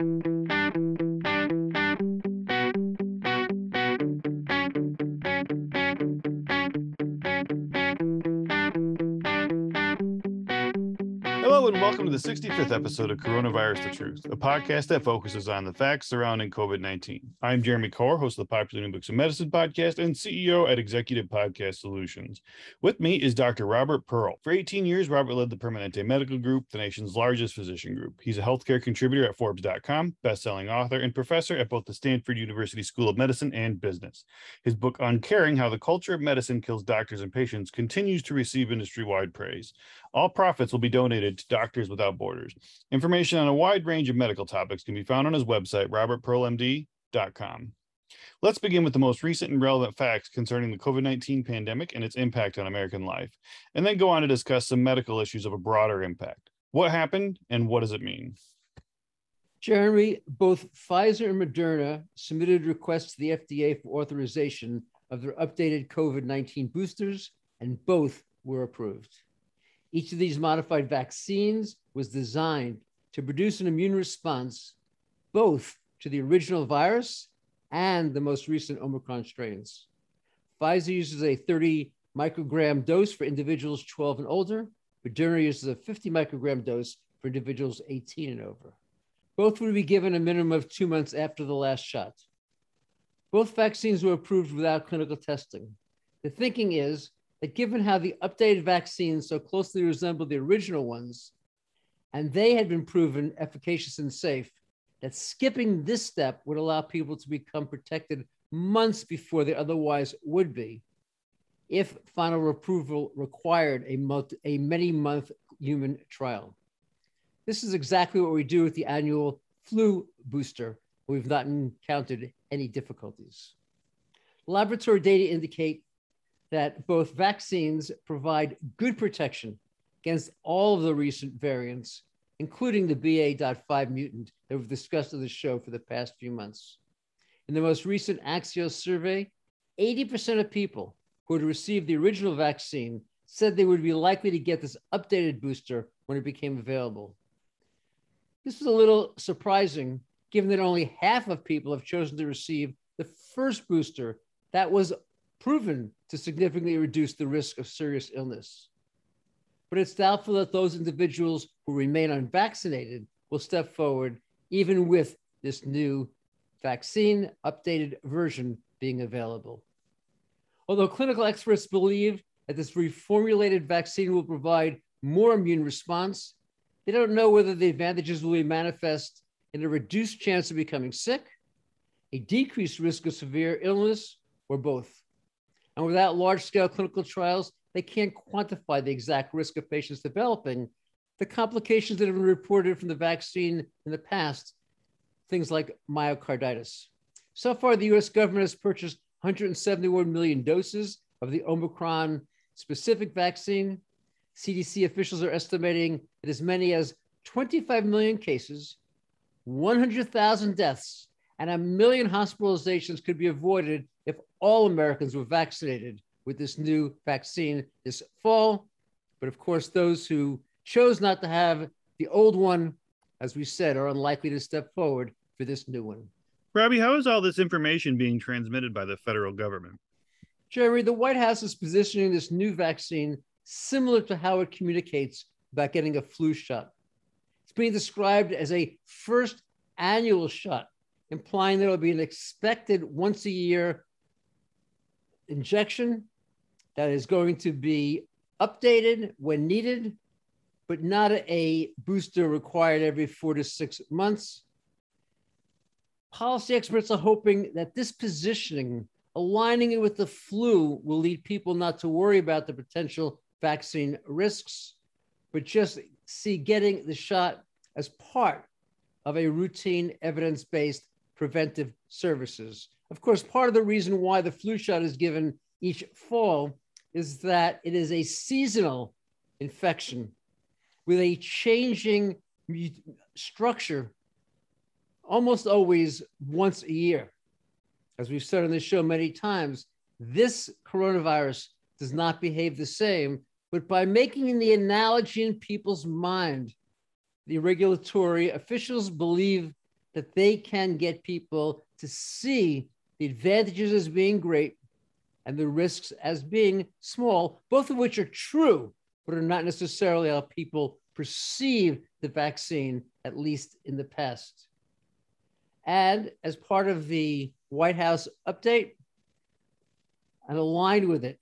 Hello and welcome to the 65th episode of Coronavirus the Truth, a podcast that focuses on the facts surrounding COVID 19. I'm Jeremy Corr, host of the Popular New Books of Medicine podcast and CEO at Executive Podcast Solutions. With me is Dr. Robert Pearl. For 18 years, Robert led the Permanente Medical Group, the nation's largest physician group. He's a healthcare contributor at Forbes.com, best-selling author, and professor at both the Stanford University School of Medicine and Business. His book, Uncaring How the Culture of Medicine Kills Doctors and Patients, continues to receive industry wide praise. All profits will be donated to Doctors Without Borders. Information on a wide range of medical topics can be found on his website, robertpearlmd.com. Let's begin with the most recent and relevant facts concerning the COVID 19 pandemic and its impact on American life, and then go on to discuss some medical issues of a broader impact. What happened and what does it mean? Jeremy, both Pfizer and Moderna submitted requests to the FDA for authorization of their updated COVID 19 boosters, and both were approved. Each of these modified vaccines was designed to produce an immune response both to the original virus and the most recent Omicron strains. Pfizer uses a 30 microgram dose for individuals 12 and older. Moderna uses a 50 microgram dose for individuals 18 and over. Both would be given a minimum of two months after the last shot. Both vaccines were approved without clinical testing. The thinking is that given how the updated vaccines so closely resemble the original ones, and they had been proven efficacious and safe, that skipping this step would allow people to become protected months before they otherwise would be if final approval required a, a many month human trial. This is exactly what we do with the annual flu booster. We've not encountered any difficulties. Laboratory data indicate that both vaccines provide good protection against all of the recent variants, including the BA.5 mutant that we've discussed on the show for the past few months. In the most recent Axios survey, 80% of people who had received the original vaccine said they would be likely to get this updated booster when it became available. This is a little surprising given that only half of people have chosen to receive the first booster that was proven to significantly reduce the risk of serious illness. But it's doubtful that those individuals who remain unvaccinated will step forward even with this new vaccine updated version being available. Although clinical experts believe that this reformulated vaccine will provide more immune response, they don't know whether the advantages will be manifest in a reduced chance of becoming sick, a decreased risk of severe illness, or both. And without large scale clinical trials, they can't quantify the exact risk of patients developing the complications that have been reported from the vaccine in the past, things like myocarditis. So far, the US government has purchased 171 million doses of the Omicron specific vaccine. CDC officials are estimating that as many as 25 million cases, 100,000 deaths, and a million hospitalizations could be avoided all Americans were vaccinated with this new vaccine this fall. But of course, those who chose not to have the old one, as we said, are unlikely to step forward for this new one. Robbie, how is all this information being transmitted by the federal government? Jerry, the White House is positioning this new vaccine similar to how it communicates about getting a flu shot. It's being described as a first annual shot, implying that it'll be an expected once a year injection that is going to be updated when needed, but not a booster required every four to six months. Policy experts are hoping that this positioning, aligning it with the flu, will lead people not to worry about the potential vaccine risks, but just see getting the shot as part of a routine evidence based preventive services. Of course, part of the reason why the flu shot is given each fall is that it is a seasonal infection with a changing structure almost always once a year. As we've said on this show many times, this coronavirus does not behave the same, but by making the analogy in people's mind, the regulatory officials believe that they can get people to see the advantages as being great and the risks as being small, both of which are true, but are not necessarily how people perceive the vaccine, at least in the past. And as part of the White House update, and aligned with it,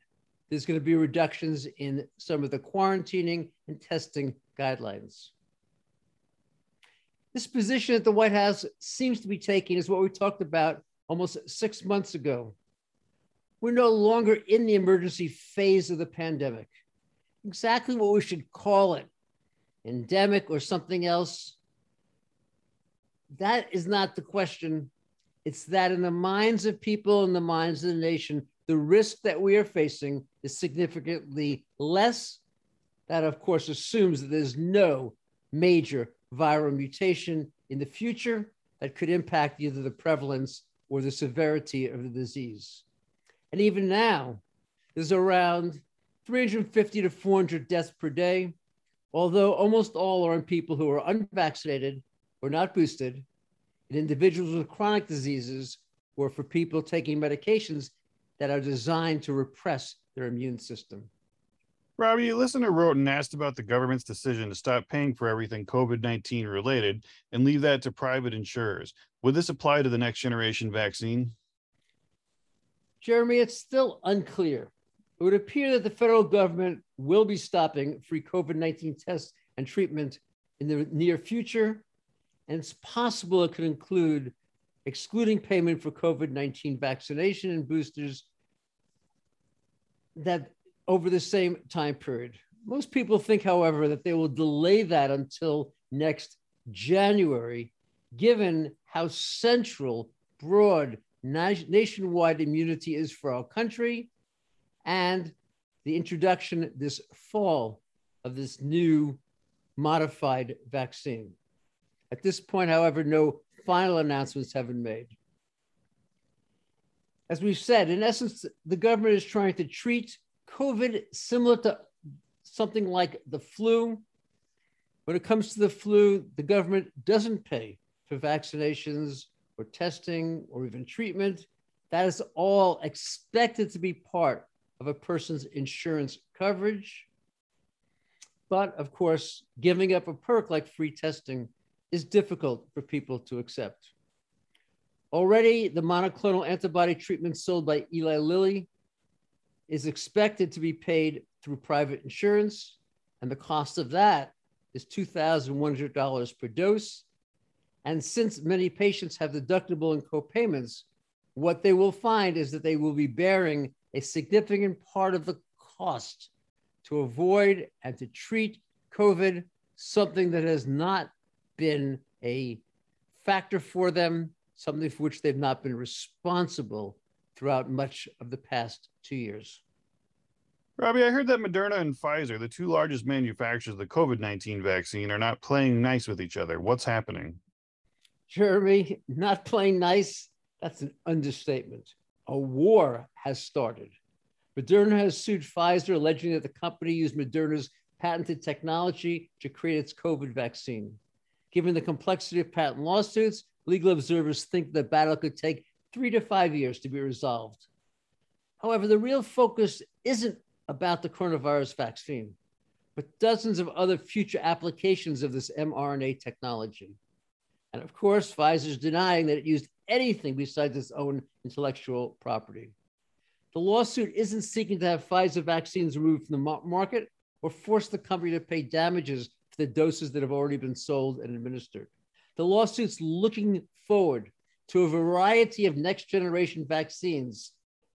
there's going to be reductions in some of the quarantining and testing guidelines. This position that the White House seems to be taking is what we talked about almost six months ago. We're no longer in the emergency phase of the pandemic. Exactly what we should call it endemic or something else that is not the question. It's that in the minds of people, in the minds of the nation, the risk that we are facing is significantly less. That, of course, assumes that there's no major viral mutation in the future that could impact either the prevalence or the severity of the disease. And even now, there's around 350 to 400 deaths per day, although almost all are in people who are unvaccinated or not boosted, in individuals with chronic diseases or for people taking medications that are designed to repress their immune system. Robbie, a listener wrote and asked about the government's decision to stop paying for everything COVID 19 related and leave that to private insurers. Would this apply to the next generation vaccine? Jeremy, it's still unclear. It would appear that the federal government will be stopping free COVID 19 tests and treatment in the near future. And it's possible it could include excluding payment for COVID 19 vaccination and boosters that over the same time period. Most people think, however, that they will delay that until next January, given how central broad nationwide immunity is for our country and the introduction this fall of this new modified vaccine. At this point, however, no final announcements have been made. As we've said, in essence, the government is trying to treat COVID similar to something like the flu. When it comes to the flu, the government doesn't pay for vaccinations or testing or even treatment. That is all expected to be part of a person's insurance coverage. But of course, giving up a perk like free testing is difficult for people to accept. Already, the monoclonal antibody treatment sold by Eli Lilly is expected to be paid through private insurance, and the cost of that is $2,100 per dose. And since many patients have deductible and co-payments, what they will find is that they will be bearing a significant part of the cost to avoid and to treat COVID, something that has not been a factor for them, something for which they've not been responsible throughout much of the past two years. Robbie, I heard that Moderna and Pfizer, the two largest manufacturers of the COVID 19 vaccine, are not playing nice with each other. What's happening? Jeremy, not playing nice, that's an understatement. A war has started. Moderna has sued Pfizer, alleging that the company used Moderna's patented technology to create its COVID vaccine. Given the complexity of patent lawsuits, legal observers think the battle could take three to five years to be resolved. However, the real focus isn't about the coronavirus vaccine, but dozens of other future applications of this mRNA technology. And of course, Pfizer is denying that it used anything besides its own intellectual property. The lawsuit isn't seeking to have Pfizer vaccines removed from the market or force the company to pay damages for the doses that have already been sold and administered. The lawsuit's looking forward to a variety of next generation vaccines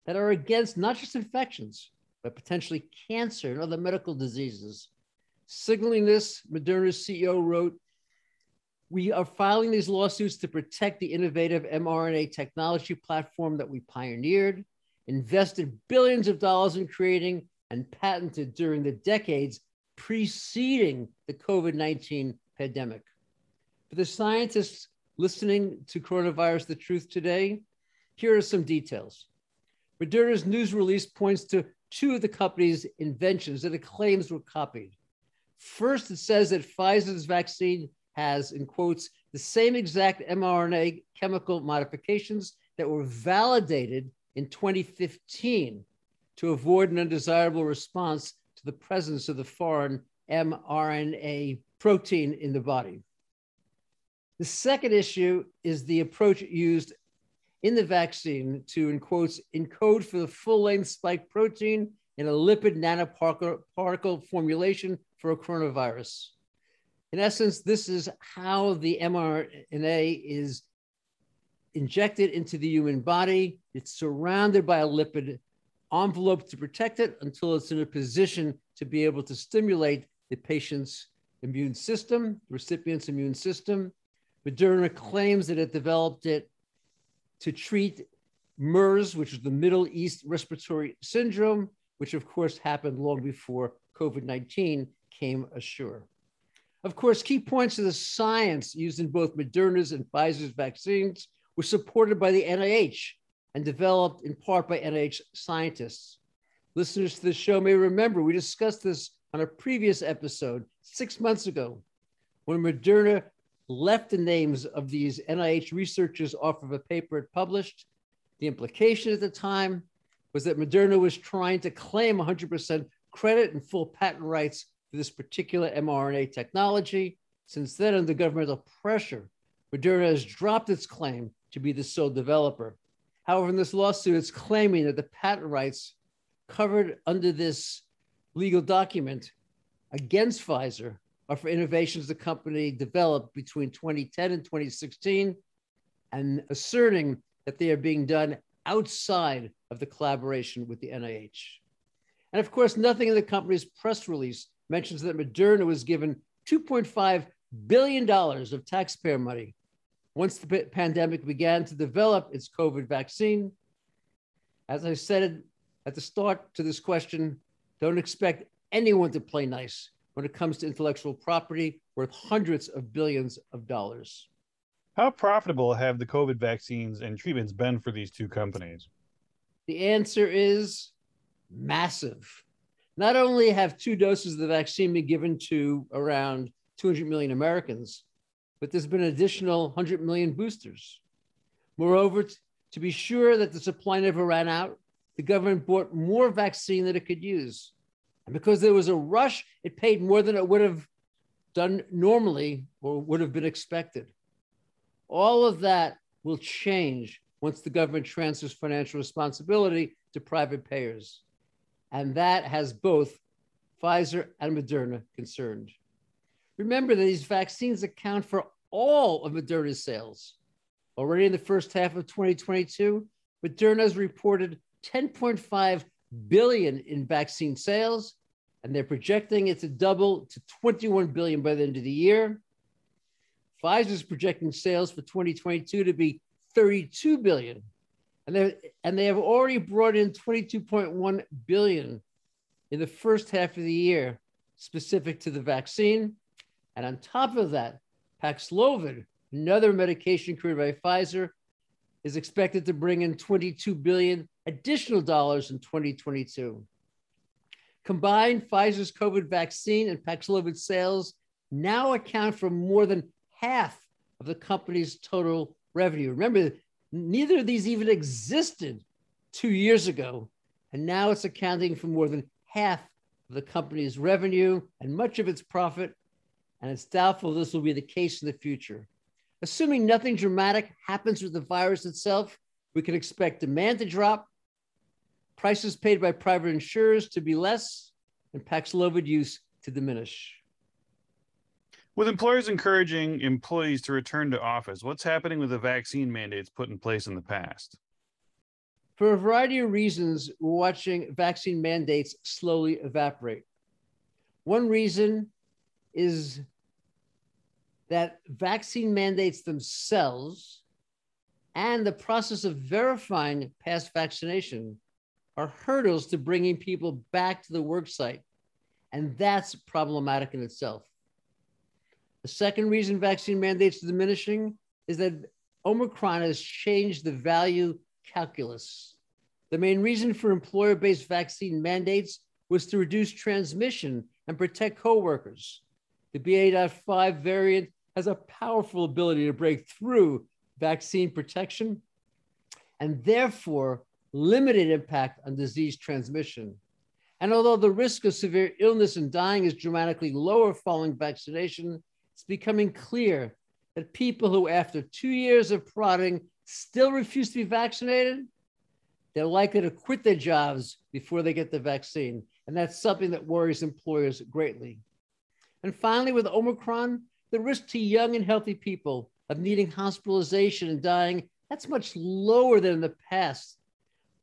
that are against not just infections, but potentially cancer and other medical diseases. Signaling this, Moderna's CEO wrote, We are filing these lawsuits to protect the innovative mRNA technology platform that we pioneered, invested billions of dollars in creating, and patented during the decades preceding the COVID 19 pandemic. For the scientists listening to Coronavirus The Truth today, here are some details. Moderna's news release points to two of the company's inventions that it claims were copied. First, it says that Pfizer's vaccine has, in quotes, the same exact mRNA chemical modifications that were validated in 2015 to avoid an undesirable response to the presence of the foreign mRNA protein in the body. The second issue is the approach used in the vaccine to, in quotes, encode for the full length spike protein in a lipid nanoparticle formulation for a coronavirus. In essence, this is how the mRNA is injected into the human body. It's surrounded by a lipid envelope to protect it until it's in a position to be able to stimulate the patient's immune system, recipient's immune system. Moderna claims that it developed it to treat MERS, which is the Middle East Respiratory Syndrome, which of course happened long before COVID 19 came ashore. Of course, key points of the science used in both Moderna's and Pfizer's vaccines were supported by the NIH and developed in part by NIH scientists. Listeners to the show may remember we discussed this on a previous episode six months ago when Moderna left the names of these NIH researchers off of a paper it published. The implication at the time was that Moderna was trying to claim 100% credit and full patent rights for this particular mRNA technology. Since then, under governmental pressure, Moderna has dropped its claim to be the sole developer. However, in this lawsuit, it's claiming that the patent rights covered under this legal document against Pfizer are for innovations the company developed between 2010 and 2016 and asserting that they are being done outside of the collaboration with the NIH. And of course, nothing in the company's press release mentions that Moderna was given $2.5 billion of taxpayer money once the pandemic began to develop its COVID vaccine. As I said at the start to this question, don't expect anyone to play nice when it comes to intellectual property worth hundreds of billions of dollars. How profitable have the COVID vaccines and treatments been for these two companies? The answer is massive. Not only have two doses of the vaccine been given to around 200 million Americans, but there's been an additional 100 million boosters. Moreover, to be sure that the supply never ran out, the government bought more vaccine than it could use. And because there was a rush, it paid more than it would have done normally or would have been expected. All of that will change once the government transfers financial responsibility to private payers. And that has both Pfizer and Moderna concerned. Remember that these vaccines account for all of Moderna's sales. Already in the first half of 2022, Moderna has reported 10.5 billion in vaccine sales, and they're projecting it to double to 21 billion by the end of the year. Pfizer is projecting sales for 2022 to be 32 billion. And they, and they have already brought in 22.1 billion in the first half of the year specific to the vaccine. And on top of that, Paxlovid, another medication created by Pfizer, is expected to bring in 22 billion additional dollars in 2022. Combined, Pfizer's COVID vaccine and Paxlovid sales now account for more than half of the company's total revenue. Remember, neither of these even existed two years ago, and now it's accounting for more than half of the company's revenue and much of its profit. And it's doubtful this will be the case in the future. Assuming nothing dramatic happens with the virus itself, we can expect demand to drop, prices paid by private insurers to be less, and Paxlovid use to diminish. With employers encouraging employees to return to office, what's happening with the vaccine mandates put in place in the past? For a variety of reasons, we're watching vaccine mandates slowly evaporate. One reason is that vaccine mandates themselves and the process of verifying past vaccination are hurdles to bringing people back to the work site. And that's problematic in itself. The second reason vaccine mandates are diminishing is that Omicron has changed the value calculus. The main reason for employer based vaccine mandates was to reduce transmission and protect coworkers. The BA.5 variant has a powerful ability to break through vaccine protection and therefore limited impact on disease transmission. And although the risk of severe illness and dying is dramatically lower following vaccination, it's becoming clear that people who, after two years of prodding, still refuse to be vaccinated, they're likely to quit their jobs before they get the vaccine. And that's something that worries employers greatly. And finally, with Omicron, the risk to young and healthy people of needing hospitalization and dying, that's much lower than in the past.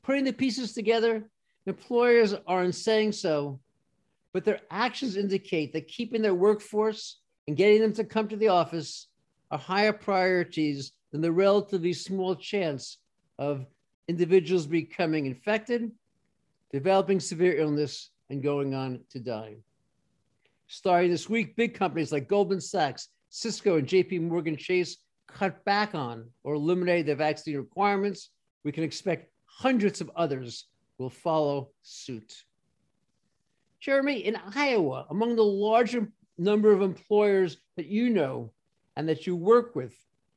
Putting the pieces together, employers are in saying so, but their actions indicate that keeping their workforce and getting them to come to the office are higher priorities than the relatively small chance of individuals becoming infected, developing severe illness, and going on to die. Starting this week, big companies like Goldman Sachs, Cisco, and JP Morgan Chase cut back on or eliminated their vaccine requirements. We can expect hundreds of others will follow suit. Jeremy, in Iowa, among the larger number of employers that you know and that you work with,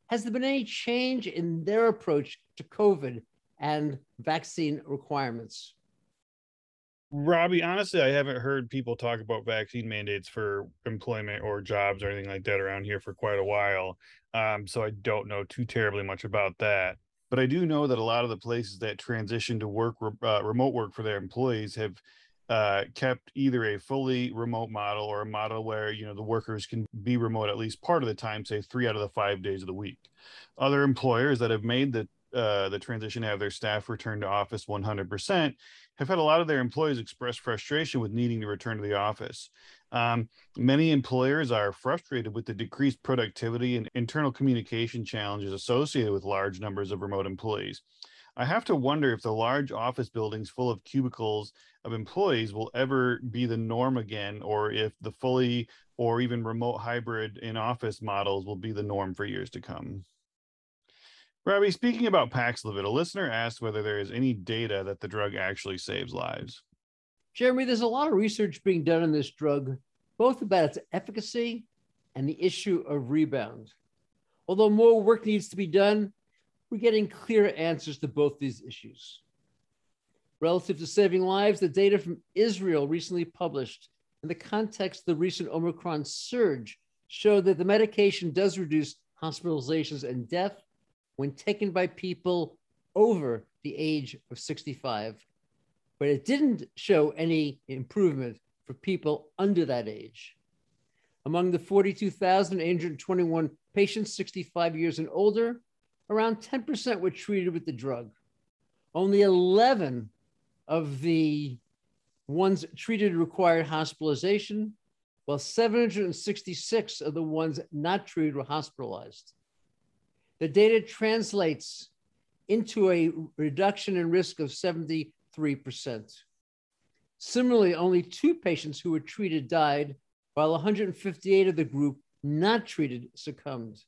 has there been any change in their approach to COVID and vaccine requirements? Robbie, honestly, I haven't heard people talk about vaccine mandates for employment or jobs or anything like that around here for quite a while. Um, so I don't know too terribly much about that. But I do know that a lot of the places that transition to work uh, remote work for their employees have uh, kept either a fully remote model or a model where you know the workers can be remote at least part of the time, say three out of the five days of the week. Other employers that have made the uh, the transition to have their staff return to office 100% have had a lot of their employees express frustration with needing to return to the office. Um, many employers are frustrated with the decreased productivity and internal communication challenges associated with large numbers of remote employees. I have to wonder if the large office buildings full of cubicles of employees will ever be the norm again, or if the fully or even remote hybrid in office models will be the norm for years to come. Robbie, speaking about Paxlovid, a listener asked whether there is any data that the drug actually saves lives. Jeremy, there's a lot of research being done on this drug, both about its efficacy and the issue of rebound. Although more work needs to be done, we're getting clear answers to both these issues. Relative to saving lives, the data from Israel recently published in the context of the recent Omicron surge showed that the medication does reduce hospitalizations and death when taken by people over the age of 65, but it didn't show any improvement for people under that age. Among the 42,821 patients 65 years and older, around 10% were treated with the drug. Only 11 of the ones treated required hospitalization, while 766 of the ones not treated were hospitalized. The data translates into a reduction in risk of 73%. Similarly, only two patients who were treated died, while 158 of the group not treated succumbed.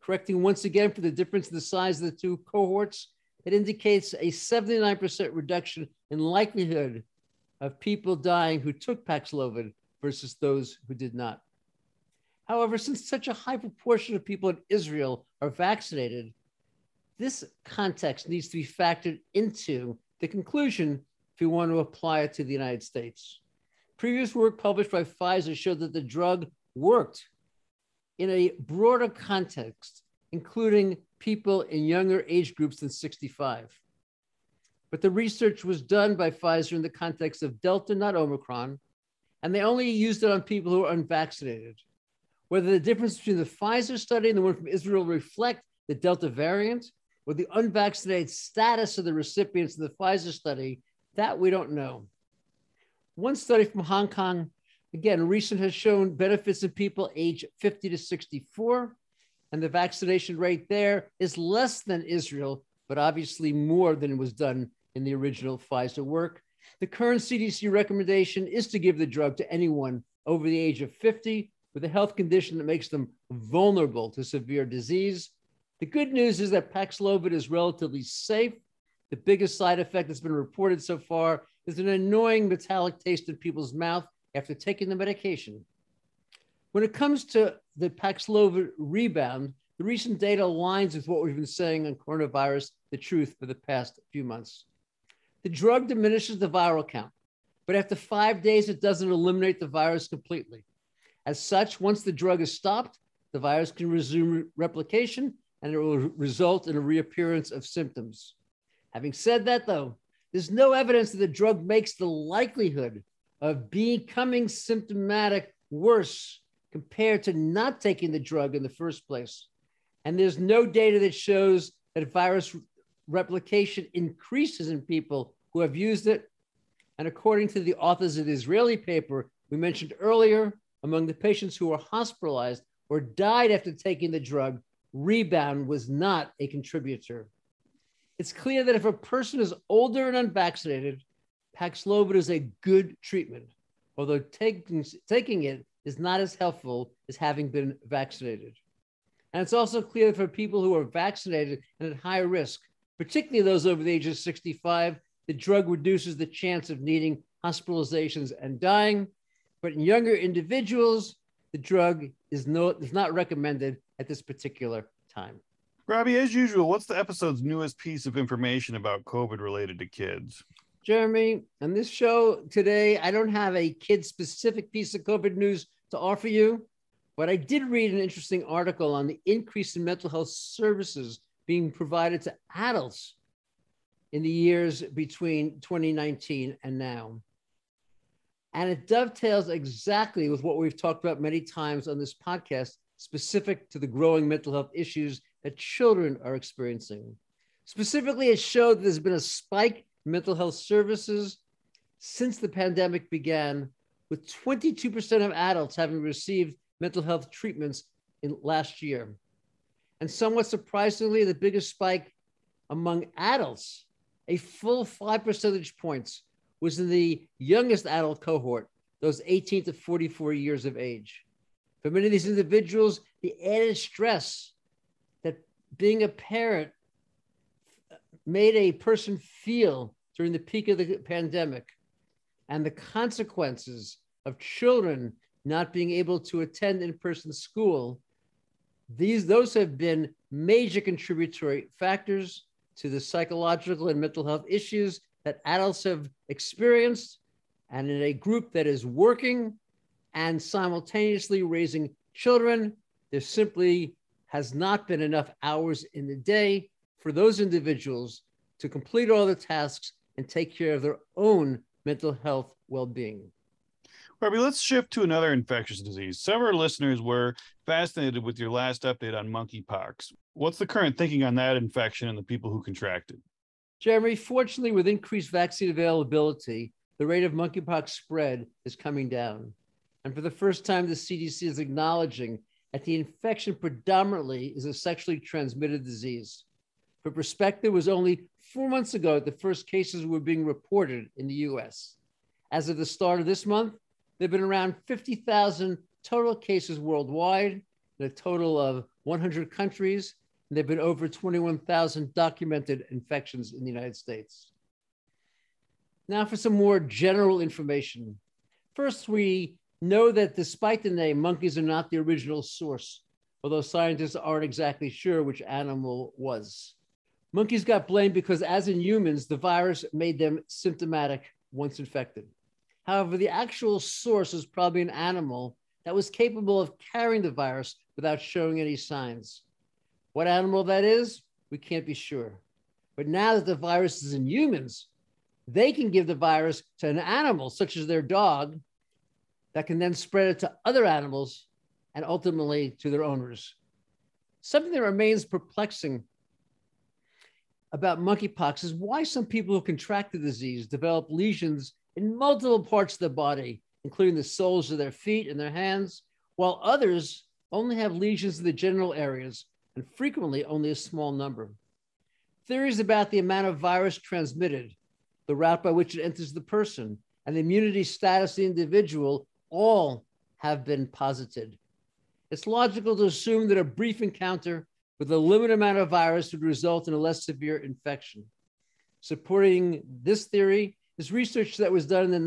Correcting once again for the difference in the size of the two cohorts, it indicates a 79% reduction in likelihood of people dying who took Paxlovid versus those who did not. However, since such a high proportion of people in Israel are vaccinated, this context needs to be factored into the conclusion if we want to apply it to the United States. Previous work published by Pfizer showed that the drug worked in a broader context, including people in younger age groups than 65. But the research was done by Pfizer in the context of Delta, not Omicron, and they only used it on people who are unvaccinated. Whether the difference between the Pfizer study and the one from Israel reflect the Delta variant or the unvaccinated status of the recipients in the Pfizer study, that we don't know. One study from Hong Kong, again, recent has shown benefits in people age 50 to 64, and the vaccination rate there is less than Israel, but obviously more than was done in the original Pfizer work. The current CDC recommendation is to give the drug to anyone over the age of 50 with a health condition that makes them vulnerable to severe disease. The good news is that Paxlovid is relatively safe. The biggest side effect that's been reported so far is an annoying metallic taste in people's mouth after taking the medication. When it comes to the Paxlovid rebound, the recent data aligns with what we've been saying on coronavirus, the truth, for the past few months. The drug diminishes the viral count, but after five days, it doesn't eliminate the virus completely. As such, once the drug is stopped, the virus can resume replication and it will result in a reappearance of symptoms. Having said that, though, there's no evidence that the drug makes the likelihood of becoming symptomatic worse compared to not taking the drug in the first place. And there's no data that shows that virus replication increases in people who have used it. And according to the authors of the Israeli paper we mentioned earlier, among the patients who were hospitalized or died after taking the drug, rebound was not a contributor. It's clear that if a person is older and unvaccinated, Paxlovid is a good treatment, although taking, taking it is not as helpful as having been vaccinated. And it's also clear for people who are vaccinated and at high risk, particularly those over the age of 65, the drug reduces the chance of needing hospitalizations and dying. But in younger individuals, the drug is, no, is not recommended at this particular time. Robbie, as usual, what's the episode's newest piece of information about COVID related to kids? Jeremy, on this show today, I don't have a kid specific piece of COVID news to offer you, but I did read an interesting article on the increase in mental health services being provided to adults in the years between 2019 and now. And it dovetails exactly with what we've talked about many times on this podcast, specific to the growing mental health issues that children are experiencing. Specifically, it showed that there's been a spike in mental health services since the pandemic began, with 22% of adults having received mental health treatments in last year. And somewhat surprisingly, the biggest spike among adults, a full five percentage points, was in the youngest adult cohort, those 18 to 44 years of age. For many of these individuals, the added stress that being a parent made a person feel during the peak of the pandemic and the consequences of children not being able to attend in-person school these those have been major contributory factors to the psychological and mental health issues that adults have experienced and in a group that is working and simultaneously raising children, there simply has not been enough hours in the day for those individuals to complete all the tasks and take care of their own mental health well being. Robbie, let's shift to another infectious disease. Several listeners were fascinated with your last update on monkeypox. What's the current thinking on that infection and the people who contracted? Jeremy, fortunately, with increased vaccine availability, the rate of monkeypox spread is coming down. And for the first time, the CDC is acknowledging that the infection predominantly is a sexually transmitted disease. For perspective, it was only four months ago that the first cases were being reported in the US. As of the start of this month, there have been around 50,000 total cases worldwide in a total of 100 countries and there have been over 21,000 documented infections in the United States. Now, for some more general information. First, we know that despite the name, monkeys are not the original source, although scientists aren't exactly sure which animal was. Monkeys got blamed because, as in humans, the virus made them symptomatic once infected. However, the actual source is probably an animal that was capable of carrying the virus without showing any signs. What animal that is, we can't be sure. But now that the virus is in humans, they can give the virus to an animal, such as their dog, that can then spread it to other animals and ultimately to their owners. Something that remains perplexing about monkeypox is why some people who contract the disease develop lesions in multiple parts of the body, including the soles of their feet and their hands, while others only have lesions in the general areas and frequently only a small number. Theories about the amount of virus transmitted, the route by which it enters the person, and the immunity status of the individual all have been posited. It's logical to assume that a brief encounter with a limited amount of virus would result in a less severe infection. Supporting this theory is research that was done in the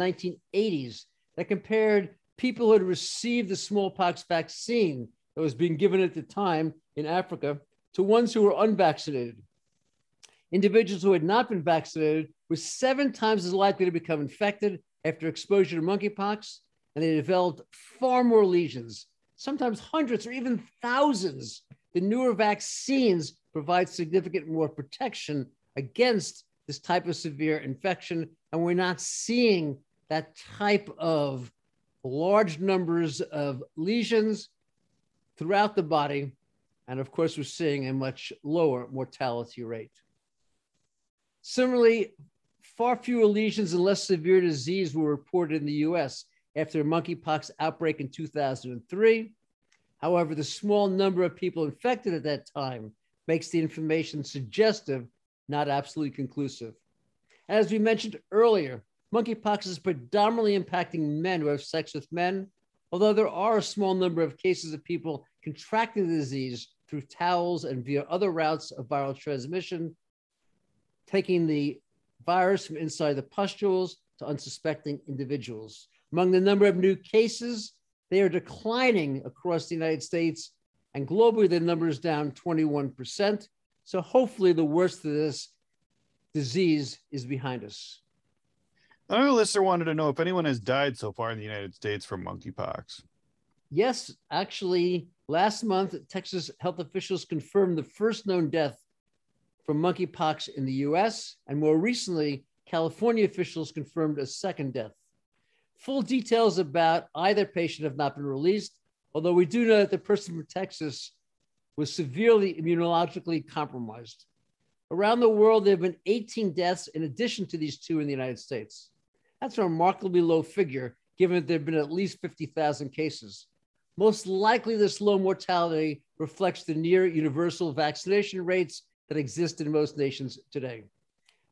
1980s that compared people who had received the smallpox vaccine that was being given at the time in Africa to ones who were unvaccinated. Individuals who had not been vaccinated were seven times as likely to become infected after exposure to monkeypox, and they developed far more lesions, sometimes hundreds or even thousands. The newer vaccines provide significant more protection against this type of severe infection, and we're not seeing that type of large numbers of lesions throughout the body. And of course, we're seeing a much lower mortality rate. Similarly, far fewer lesions and less severe disease were reported in the US after a monkeypox outbreak in 2003. However, the small number of people infected at that time makes the information suggestive, not absolutely conclusive. As we mentioned earlier, monkeypox is predominantly impacting men who have sex with men, although there are a small number of cases of people contracting the disease through towels and via other routes of viral transmission, taking the virus from inside the pustules to unsuspecting individuals. Among the number of new cases, they are declining across the United States, and globally, the number is down 21%. So hopefully, the worst of this disease is behind us. Our listener wanted to know if anyone has died so far in the United States from monkeypox. Yes, actually, last month, Texas health officials confirmed the first known death from monkeypox in the US, and more recently, California officials confirmed a second death. Full details about either patient have not been released, although we do know that the person from Texas was severely immunologically compromised. Around the world, there have been 18 deaths in addition to these two in the United States. That's a remarkably low figure, given that there have been at least 50,000 cases. Most likely, this low mortality reflects the near universal vaccination rates that exist in most nations today.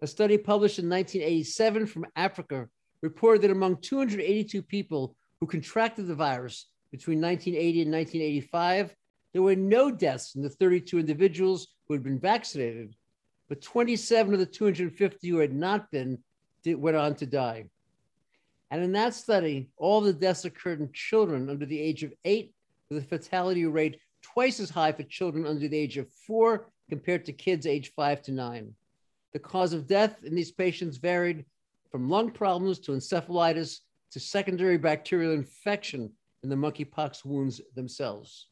A study published in 1987 from Africa reported that among 282 people who contracted the virus between 1980 and 1985, there were no deaths in the 32 individuals who had been vaccinated, but 27 of the 250 who had not been did, went on to die. And in that study, all the deaths occurred in children under the age of eight, with a fatality rate twice as high for children under the age of four compared to kids age five to nine. The cause of death in these patients varied from lung problems to encephalitis to secondary bacterial infection in the monkeypox wounds themselves.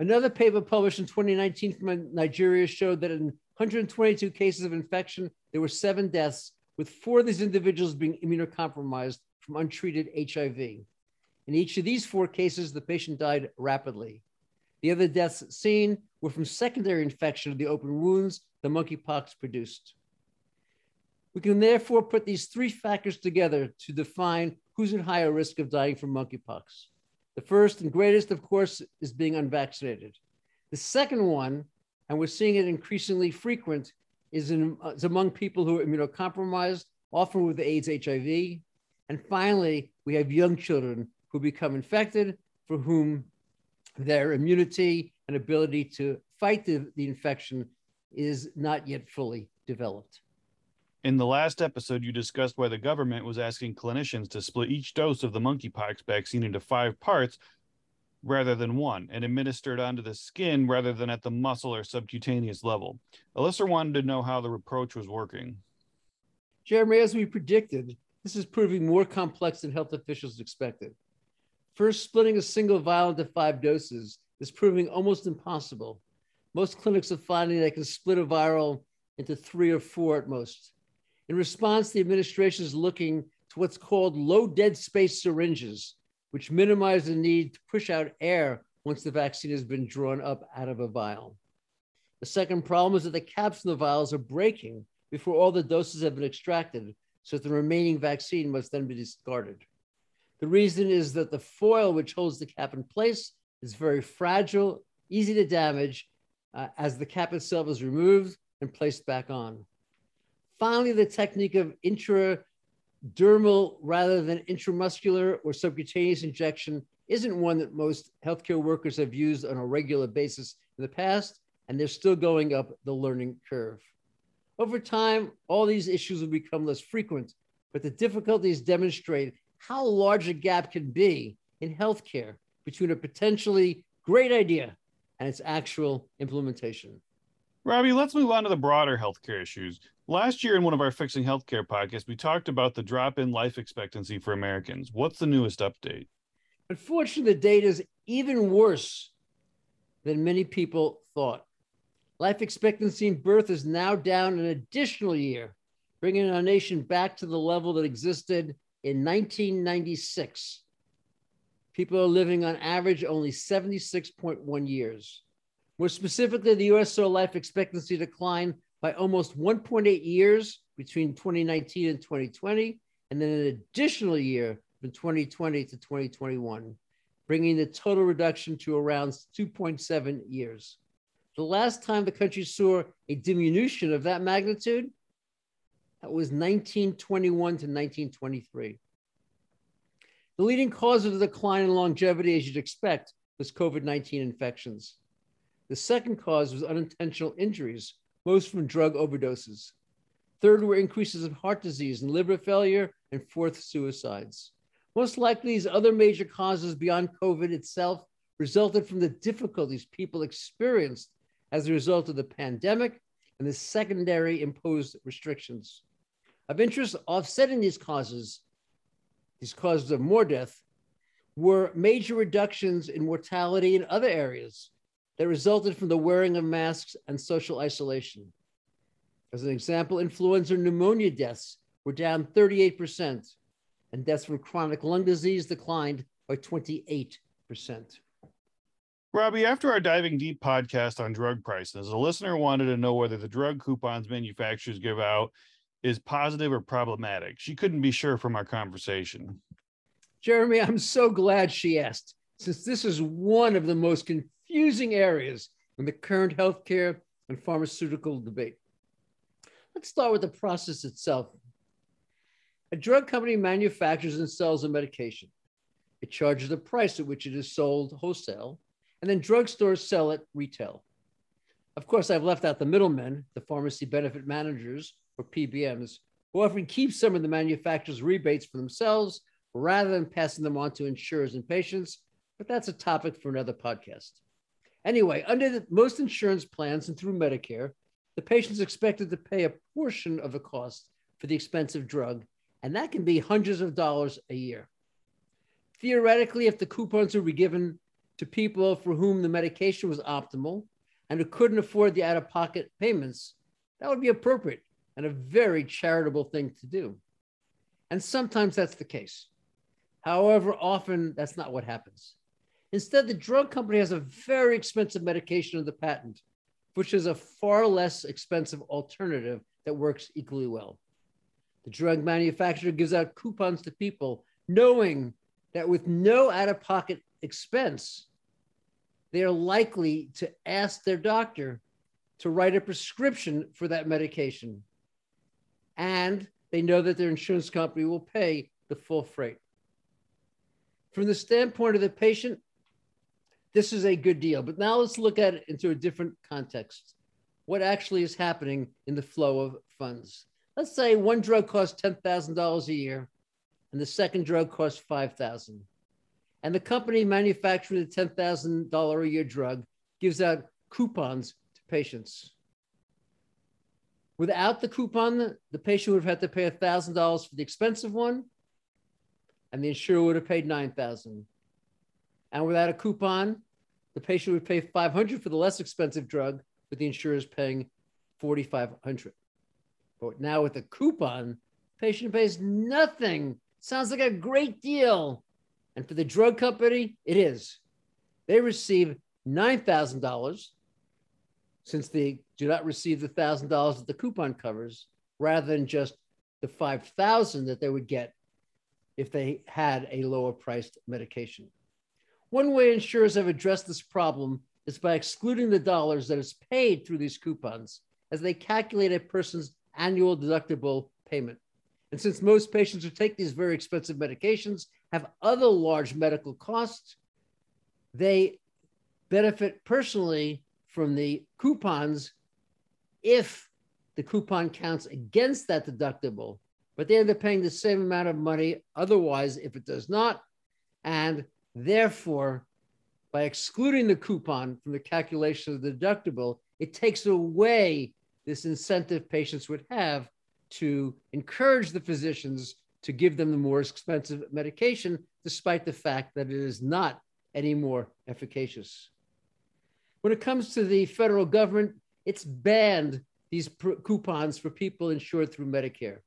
Another paper published in 2019 from Nigeria showed that in 122 cases of infection, there were seven deaths, with four of these individuals being immunocompromised from untreated HIV. In each of these four cases, the patient died rapidly. The other deaths seen were from secondary infection of the open wounds the monkeypox produced. We can therefore put these three factors together to define who's at higher risk of dying from monkeypox. The first and greatest, of course, is being unvaccinated. The second one, and we're seeing it increasingly frequent, is, in, is among people who are immunocompromised, often with AIDS, HIV. And finally, we have young children who become infected, for whom their immunity and ability to fight the, the infection is not yet fully developed. In the last episode, you discussed why the government was asking clinicians to split each dose of the monkeypox vaccine into five parts rather than one and administered onto the skin rather than at the muscle or subcutaneous level. Alyssa wanted to know how the approach was working. Jeremy, as we predicted, this is proving more complex than health officials expected. First, splitting a single vial into five doses is proving almost impossible. Most clinics are finding they can split a vial into three or four at most. In response, the administration is looking to what's called low dead space syringes, which minimize the need to push out air once the vaccine has been drawn up out of a vial. The second problem is that the caps in the vials are breaking before all the doses have been extracted, so the remaining vaccine must then be discarded. The reason is that the foil which holds the cap in place is very fragile, easy to damage uh, as the cap itself is removed and placed back on. Finally, the technique of intradermal rather than intramuscular or subcutaneous injection isn't one that most healthcare workers have used on a regular basis in the past, and they're still going up the learning curve. Over time, all these issues will become less frequent, but the difficulties demonstrate how large a gap can be in healthcare between a potentially great idea and its actual implementation. Robbie, let's move on to the broader healthcare issues. Last year, in one of our Fixing Healthcare podcasts, we talked about the drop in life expectancy for Americans. What's the newest update? Unfortunately, the data is even worse than many people thought. Life expectancy in birth is now down an additional year, bringing our nation back to the level that existed in 1996. People are living on average only 76.1 years. More specifically, the US saw life expectancy decline by almost 1.8 years between 2019 and 2020, and then an additional year from 2020 to 2021, bringing the total reduction to around 2.7 years. The last time the country saw a diminution of that magnitude, that was 1921 to 1923. The leading cause of the decline in longevity, as you'd expect, was COVID 19 infections. The second cause was unintentional injuries, most from drug overdoses. Third were increases of heart disease and liver failure, and fourth, suicides. Most likely, these other major causes beyond COVID itself resulted from the difficulties people experienced as a result of the pandemic and the secondary imposed restrictions. Of interest, offsetting these causes, these causes of more death, were major reductions in mortality in other areas, that resulted from the wearing of masks and social isolation. As an example, influenza pneumonia deaths were down 38%, and deaths from chronic lung disease declined by 28%. Robbie, after our diving deep podcast on drug prices, a listener wanted to know whether the drug coupons manufacturers give out is positive or problematic. She couldn't be sure from our conversation. Jeremy, I'm so glad she asked, since this is one of the most confusing confusing areas in the current healthcare and pharmaceutical debate. Let's start with the process itself. A drug company manufactures and sells a medication. It charges the price at which it is sold wholesale, and then drugstores sell it retail. Of course, I've left out the middlemen, the pharmacy benefit managers, or PBMs, who often keep some of the manufacturer's rebates for themselves rather than passing them on to insurers and patients, but that's a topic for another podcast. Anyway, under the, most insurance plans and through Medicare, the patient is expected to pay a portion of the cost for the expensive drug, and that can be hundreds of dollars a year. Theoretically, if the coupons were given to people for whom the medication was optimal and who couldn't afford the out of pocket payments, that would be appropriate and a very charitable thing to do. And sometimes that's the case. However, often that's not what happens. Instead, the drug company has a very expensive medication of the patent, which is a far less expensive alternative that works equally well. The drug manufacturer gives out coupons to people knowing that with no out of pocket expense, they are likely to ask their doctor to write a prescription for that medication. And they know that their insurance company will pay the full freight. From the standpoint of the patient, this is a good deal. But now let's look at it into a different context. What actually is happening in the flow of funds? Let's say one drug costs $10,000 a year and the second drug costs 5000 And the company manufacturing the $10,000 a year drug gives out coupons to patients. Without the coupon, the patient would have had to pay $1,000 for the expensive one, and the insurer would have paid 9000 And without a coupon, the patient would pay 500 for the less expensive drug, but the insurer is paying 4,500. But now with a coupon, patient pays nothing. Sounds like a great deal. And for the drug company, it is. They receive $9,000 since they do not receive the $1,000 that the coupon covers, rather than just the 5000 that they would get if they had a lower priced medication. One way insurers have addressed this problem is by excluding the dollars that is paid through these coupons as they calculate a person's annual deductible payment. And since most patients who take these very expensive medications have other large medical costs, they benefit personally from the coupons if the coupon counts against that deductible, but they end up paying the same amount of money otherwise if it does not. And Therefore, by excluding the coupon from the calculation of the deductible, it takes away this incentive patients would have to encourage the physicians to give them the more expensive medication, despite the fact that it is not any more efficacious. When it comes to the federal government, it's banned these coupons for people insured through Medicare.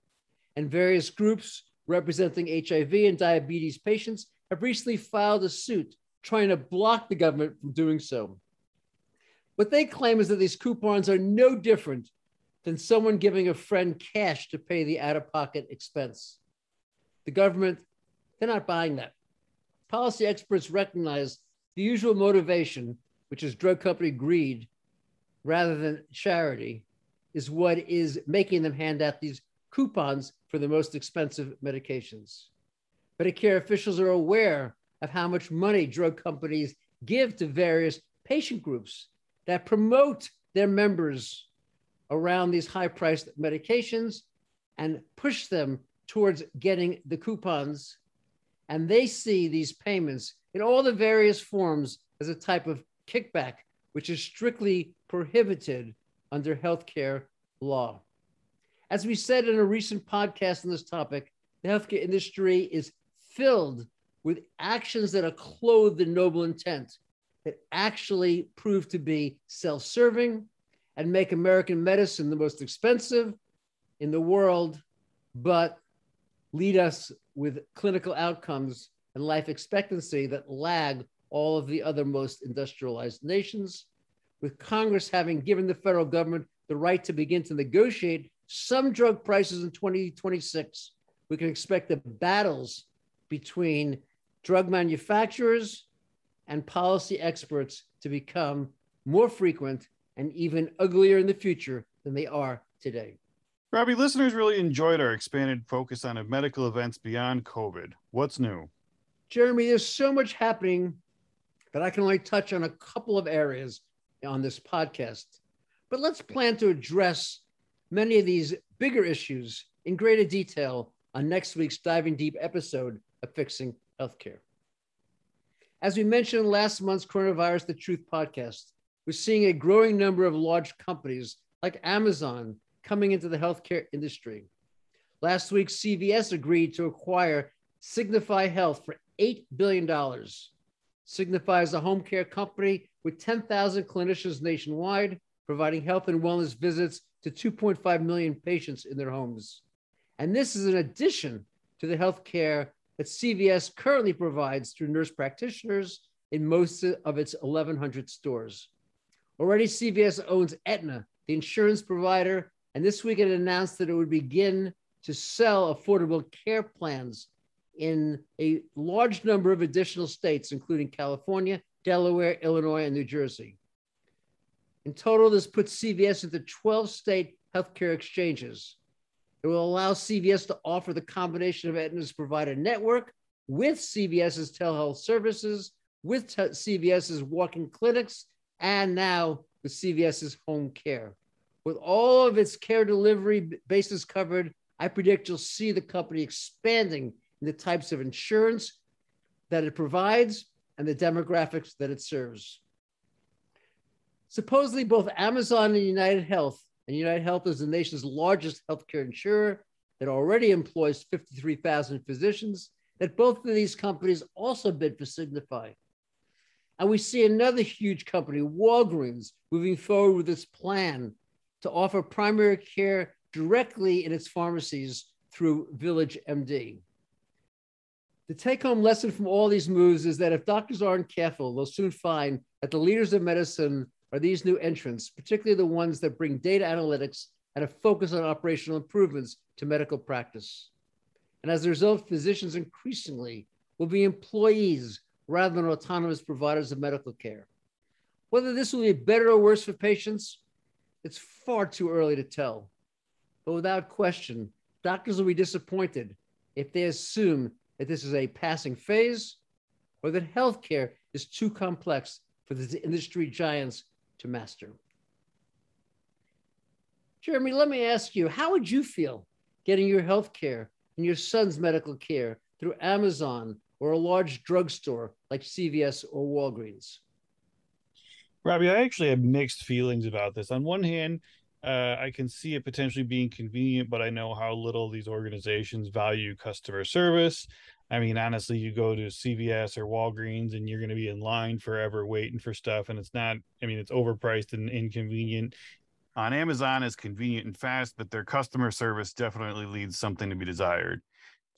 And various groups representing HIV and diabetes patients have recently filed a suit trying to block the government from doing so. What they claim is that these coupons are no different than someone giving a friend cash to pay the out of pocket expense. The government, they're not buying that. Policy experts recognize the usual motivation, which is drug company greed rather than charity, is what is making them hand out these coupons for the most expensive medications. Medicare officials are aware of how much money drug companies give to various patient groups that promote their members around these high priced medications and push them towards getting the coupons. And they see these payments in all the various forms as a type of kickback, which is strictly prohibited under healthcare law. As we said in a recent podcast on this topic, the healthcare industry is filled with actions that are clothed in noble intent that actually prove to be self serving and make American medicine the most expensive in the world, but lead us with clinical outcomes and life expectancy that lag all of the other most industrialized nations. With Congress having given the federal government the right to begin to negotiate some drug prices in 2026, we can expect the battles between drug manufacturers and policy experts to become more frequent and even uglier in the future than they are today. Robbie, listeners really enjoyed our expanded focus on medical events beyond COVID. What's new? Jeremy, there's so much happening that I can only touch on a couple of areas on this podcast. But let's plan to address many of these bigger issues in greater detail on next week's Diving Deep episode of Fixing Healthcare. As we mentioned in last month's Coronavirus The Truth podcast, we're seeing a growing number of large companies like Amazon coming into the healthcare industry. Last week, CVS agreed to acquire Signify Health for $8 billion. Signify is a home care company with 10,000 clinicians nationwide, providing health and wellness visits to 2.5 million patients in their homes. And this is in addition to the healthcare that CVS currently provides through nurse practitioners in most of its 1,100 stores. Already, CVS owns Aetna, the insurance provider, and this week it announced that it would begin to sell affordable care plans in a large number of additional states, including California, Delaware, Illinois, and New Jersey. In total, this puts CVS into 12 state healthcare exchanges. It will allow CVS to offer the combination of Aetna's provider network with CVS's telehealth services, with t- CVS's walk-in clinics, and now with CVS's home care. With all of its care delivery bases covered, I predict you'll see the company expanding in the types of insurance that it provides and the demographics that it serves. Supposedly, both Amazon and United Health and United Health is the nation's largest healthcare insurer that already employs 53,000 physicians, that both of these companies also bid for Signify. And we see another huge company, Walgreens, moving forward with its plan to offer primary care directly in its pharmacies through Village MD. The take home lesson from all these moves is that if doctors aren't careful, they'll soon find that the leaders of medicine are these new entrants, particularly the ones that bring data analytics and a focus on operational improvements to medical practice. And as a result, physicians increasingly will be employees rather than autonomous providers of medical care. Whether this will be better or worse for patients, it's far too early to tell. But without question, doctors will be disappointed if they assume that this is a passing phase or that healthcare is too complex for the industry giants to master. Jeremy, let me ask you, how would you feel getting your health care and your son's medical care through Amazon or a large drugstore like CVS or Walgreens? Robbie, I actually have mixed feelings about this. On one hand, uh, I can see it potentially being convenient, but I know how little these organizations value customer service. I mean, honestly, you go to CVS or Walgreens and you're going to be in line forever waiting for stuff. And it's not, I mean, it's overpriced and inconvenient. On Amazon, it's convenient and fast, but their customer service definitely leaves something to be desired.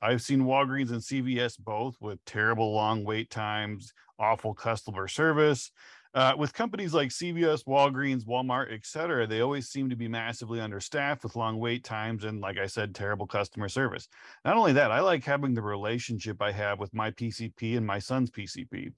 I've seen Walgreens and CVS both with terrible long wait times, awful customer service. Uh, with companies like CVS, Walgreens, Walmart, et cetera, they always seem to be massively understaffed with long wait times and, like I said, terrible customer service. Not only that, I like having the relationship I have with my PCP and my son's PCP.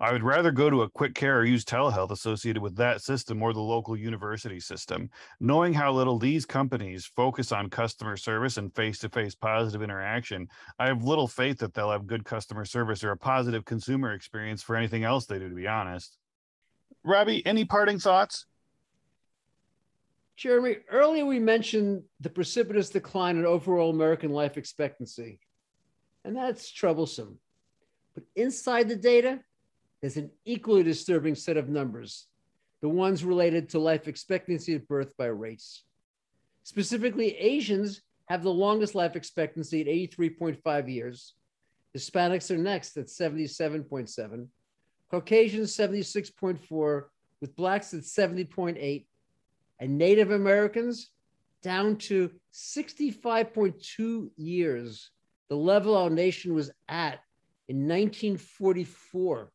I would rather go to a quick care or use telehealth associated with that system or the local university system. Knowing how little these companies focus on customer service and face to face positive interaction, I have little faith that they'll have good customer service or a positive consumer experience for anything else they do, to be honest. Robbie, any parting thoughts? Jeremy, earlier we mentioned the precipitous decline in overall American life expectancy, and that's troublesome. But inside the data, there's an equally disturbing set of numbers, the ones related to life expectancy at birth by race. Specifically, Asians have the longest life expectancy at 83.5 years. Hispanics are next at 77.7. Caucasians 76.4, with blacks at 70.8, and Native Americans down to 65.2 years, the level our nation was at in 1944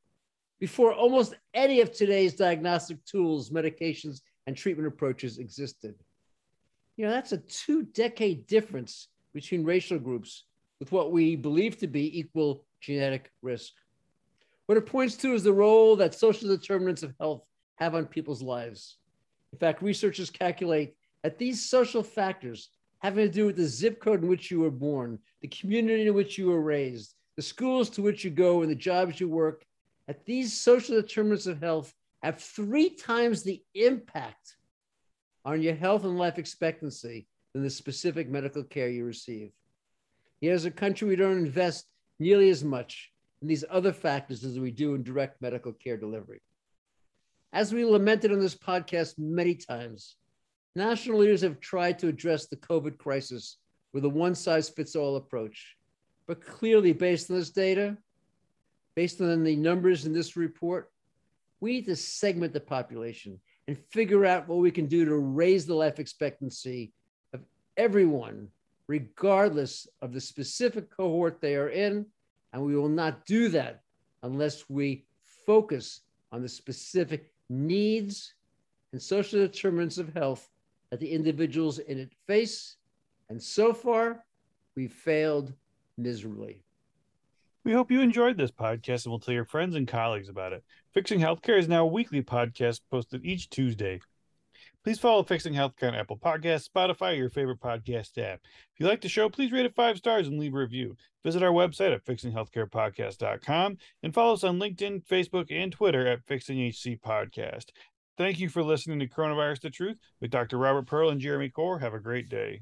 before almost any of today's diagnostic tools, medications, and treatment approaches existed. You know, that's a two decade difference between racial groups with what we believe to be equal genetic risk. What it points to is the role that social determinants of health have on people's lives. In fact, researchers calculate that these social factors having to do with the zip code in which you were born, the community in which you were raised, the schools to which you go, and the jobs you work that these social determinants of health have three times the impact on your health and life expectancy than the specific medical care you receive. Yet, as a country, we don't invest nearly as much in these other factors as we do in direct medical care delivery. As we lamented on this podcast many times, national leaders have tried to address the COVID crisis with a one size fits all approach. But clearly, based on this data, based on the numbers in this report, we need to segment the population and figure out what we can do to raise the life expectancy of everyone, regardless of the specific cohort they are in. And we will not do that unless we focus on the specific needs and social determinants of health that the individuals in it face. And so far, we've failed miserably. We hope you enjoyed this podcast and will tell your friends and colleagues about it. Fixing Healthcare is now a weekly podcast posted each Tuesday. Please follow Fixing Healthcare on Apple Podcasts, Spotify, your favorite podcast app. If you like the show, please rate it five stars and leave a review. Visit our website at fixinghealthcarepodcast.com and follow us on LinkedIn, Facebook, and Twitter at Fixing HC Podcast. Thank you for listening to Coronavirus the Truth with Dr. Robert Pearl and Jeremy Corr. Have a great day.